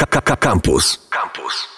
KKK Campus. Campus.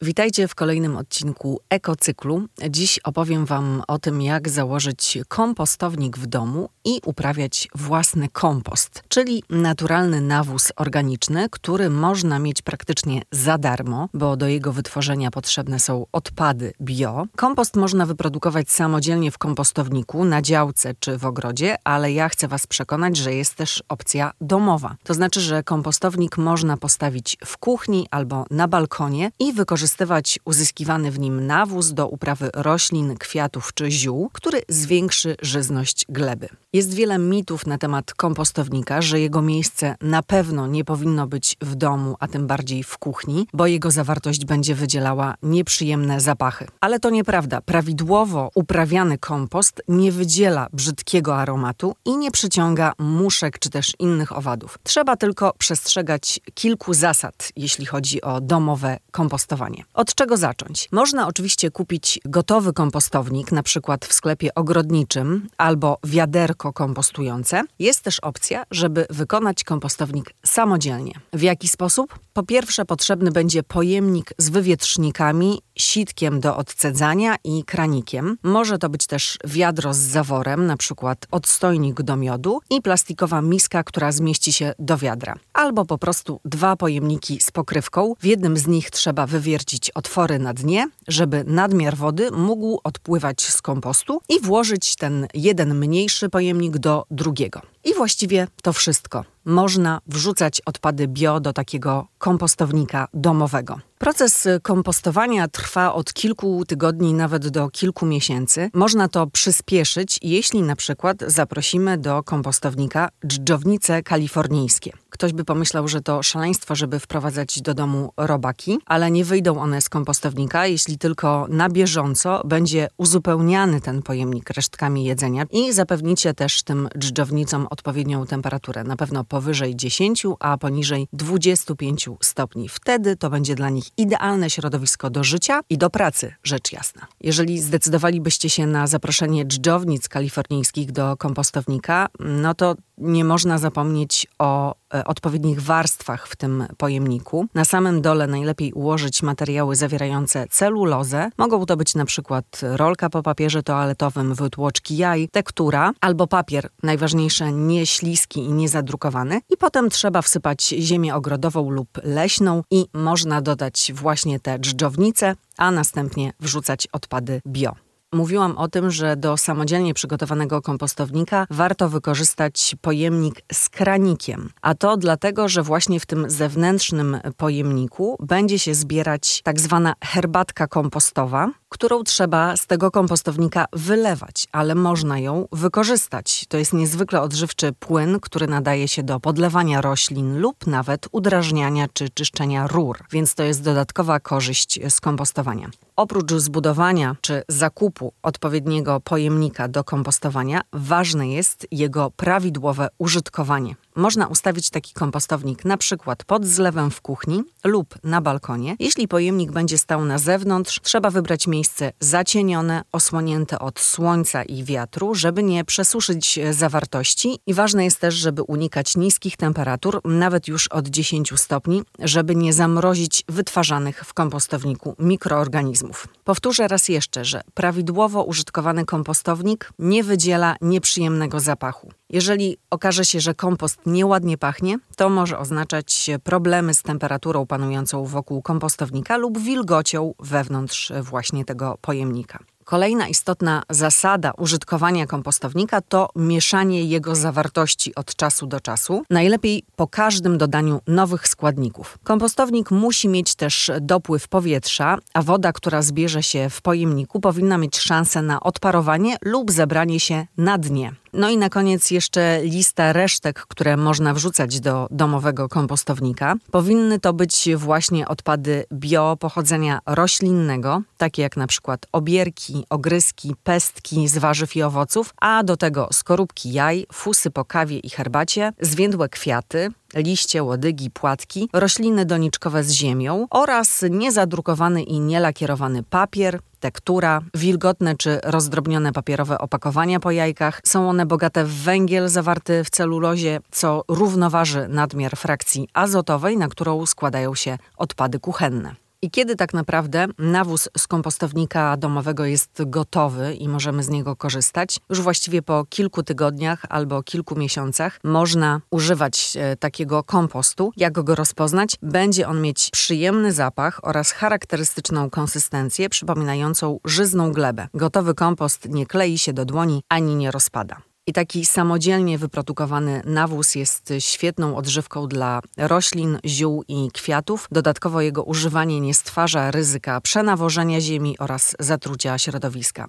Witajcie w kolejnym odcinku Ekocyklu. Dziś opowiem Wam o tym, jak założyć kompostownik w domu i uprawiać własny kompost, czyli naturalny nawóz organiczny, który można mieć praktycznie za darmo, bo do jego wytworzenia potrzebne są odpady bio. Kompost można wyprodukować samodzielnie w kompostowniku, na działce czy w ogrodzie, ale ja chcę Was przekonać, że jest też opcja domowa. To znaczy, że kompostownik można postawić w kuchni albo na balkonie i wykorzystywać uzyskiwany w nim nawóz do uprawy roślin, kwiatów czy ziół, który zwiększy żyzność gleby. Jest wiele mitów na temat kompostownika, że jego miejsce na pewno nie powinno być w domu, a tym bardziej w kuchni, bo jego zawartość będzie wydzielała nieprzyjemne zapachy. Ale to nieprawda. Prawidłowo uprawiany kompost nie wydziela brzydkiego aromatu i nie przyciąga muszek czy też innych owadów. Trzeba tylko przestrzegać kilku zasad, jeśli chodzi o domowe kompostowanie. Od czego zacząć? Można oczywiście kupić gotowy kompostownik, na przykład w sklepie ogrodniczym albo wiaderko kompostujące. Jest też opcja, żeby wykonać kompostownik samodzielnie. W jaki sposób? Po pierwsze potrzebny będzie pojemnik z wywietrznikami, sitkiem do odcedzania i kranikiem. Może to być też wiadro z zaworem, na przykład odstojnik do miodu i plastikowa miska, która zmieści się do wiadra. Albo po prostu dwa pojemniki z pokrywką. W jednym z nich trzeba wywiercić otwory na dnie, żeby nadmiar wody mógł odpływać z kompostu i włożyć ten jeden mniejszy pojemnik do drugiego. I właściwie to wszystko. Można wrzucać odpady bio do takiego kompostownika domowego. Proces kompostowania trwa od kilku tygodni, nawet do kilku miesięcy. Można to przyspieszyć, jeśli na przykład zaprosimy do kompostownika dżdżownice kalifornijskie. Ktoś by pomyślał, że to szaleństwo, żeby wprowadzać do domu robaki, ale nie wyjdą one z kompostownika, jeśli tylko na bieżąco będzie uzupełniany ten pojemnik resztkami jedzenia i zapewnicie też tym dżdżownicom odpowiednią temperaturę, na pewno powyżej 10, a poniżej 25 stopni. Wtedy to będzie dla nich idealne środowisko do życia i do pracy, rzecz jasna. Jeżeli zdecydowalibyście się na zaproszenie dżdżownic kalifornijskich do kompostownika, no to nie można zapomnieć o e, odpowiednich warstwach w tym pojemniku. Na samym dole najlepiej ułożyć materiały zawierające celulozę. Mogą to być na przykład rolka po papierze toaletowym, wytłoczki jaj, tektura albo papier, najważniejsze nie śliski i niezadrukowany. I potem trzeba wsypać ziemię ogrodową lub leśną i można dodać właśnie te dżdżownice, a następnie wrzucać odpady bio. Mówiłam o tym, że do samodzielnie przygotowanego kompostownika warto wykorzystać pojemnik z kranikiem. A to dlatego, że właśnie w tym zewnętrznym pojemniku będzie się zbierać tak zwana herbatka kompostowa, którą trzeba z tego kompostownika wylewać, ale można ją wykorzystać. To jest niezwykle odżywczy płyn, który nadaje się do podlewania roślin lub nawet udrażniania czy czyszczenia rur, więc to jest dodatkowa korzyść z kompostowania. Oprócz zbudowania czy zakupu odpowiedniego pojemnika do kompostowania, ważne jest jego prawidłowe użytkowanie. Można ustawić taki kompostownik na przykład pod zlewem w kuchni lub na balkonie. Jeśli pojemnik będzie stał na zewnątrz, trzeba wybrać miejsce zacienione, osłonięte od słońca i wiatru, żeby nie przesuszyć zawartości i ważne jest też, żeby unikać niskich temperatur, nawet już od 10 stopni, żeby nie zamrozić wytwarzanych w kompostowniku mikroorganizmów. Powtórzę raz jeszcze, że prawidłowo użytkowany kompostownik nie wydziela nieprzyjemnego zapachu. Jeżeli okaże się, że kompost nieładnie pachnie, to może oznaczać problemy z temperaturą panującą wokół kompostownika lub wilgocią wewnątrz właśnie tego pojemnika. Kolejna istotna zasada użytkowania kompostownika to mieszanie jego zawartości od czasu do czasu, najlepiej po każdym dodaniu nowych składników. Kompostownik musi mieć też dopływ powietrza, a woda, która zbierze się w pojemniku, powinna mieć szansę na odparowanie lub zebranie się na dnie. No i na koniec jeszcze lista resztek, które można wrzucać do domowego kompostownika. Powinny to być właśnie odpady bio pochodzenia roślinnego, takie jak na przykład obierki, ogryski, pestki z warzyw i owoców, a do tego skorupki jaj, fusy po kawie i herbacie, zwiędłe kwiaty, liście, łodygi, płatki, rośliny doniczkowe z ziemią oraz niezadrukowany i nielakierowany papier, tektura, wilgotne czy rozdrobnione papierowe opakowania po jajkach. Są one bogate w węgiel zawarty w celulozie, co równoważy nadmiar frakcji azotowej, na którą składają się odpady kuchenne. I kiedy tak naprawdę nawóz z kompostownika domowego jest gotowy i możemy z niego korzystać? Już właściwie po kilku tygodniach albo kilku miesiącach można używać e, takiego kompostu. Jak go rozpoznać? Będzie on mieć przyjemny zapach oraz charakterystyczną konsystencję przypominającą żyzną glebę. Gotowy kompost nie klei się do dłoni ani nie rozpada. I taki samodzielnie wyprodukowany nawóz jest świetną odżywką dla roślin, ziół i kwiatów. Dodatkowo jego używanie nie stwarza ryzyka przenawożenia ziemi oraz zatrucia środowiska.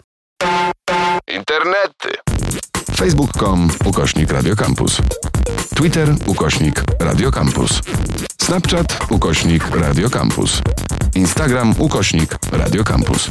Internety. Facebook.com ukośnik Radiocampus. Twitter ukośnik Radiocampus. Snapchat ukośnik Radiocampus. Instagram ukośnik Radiocampus.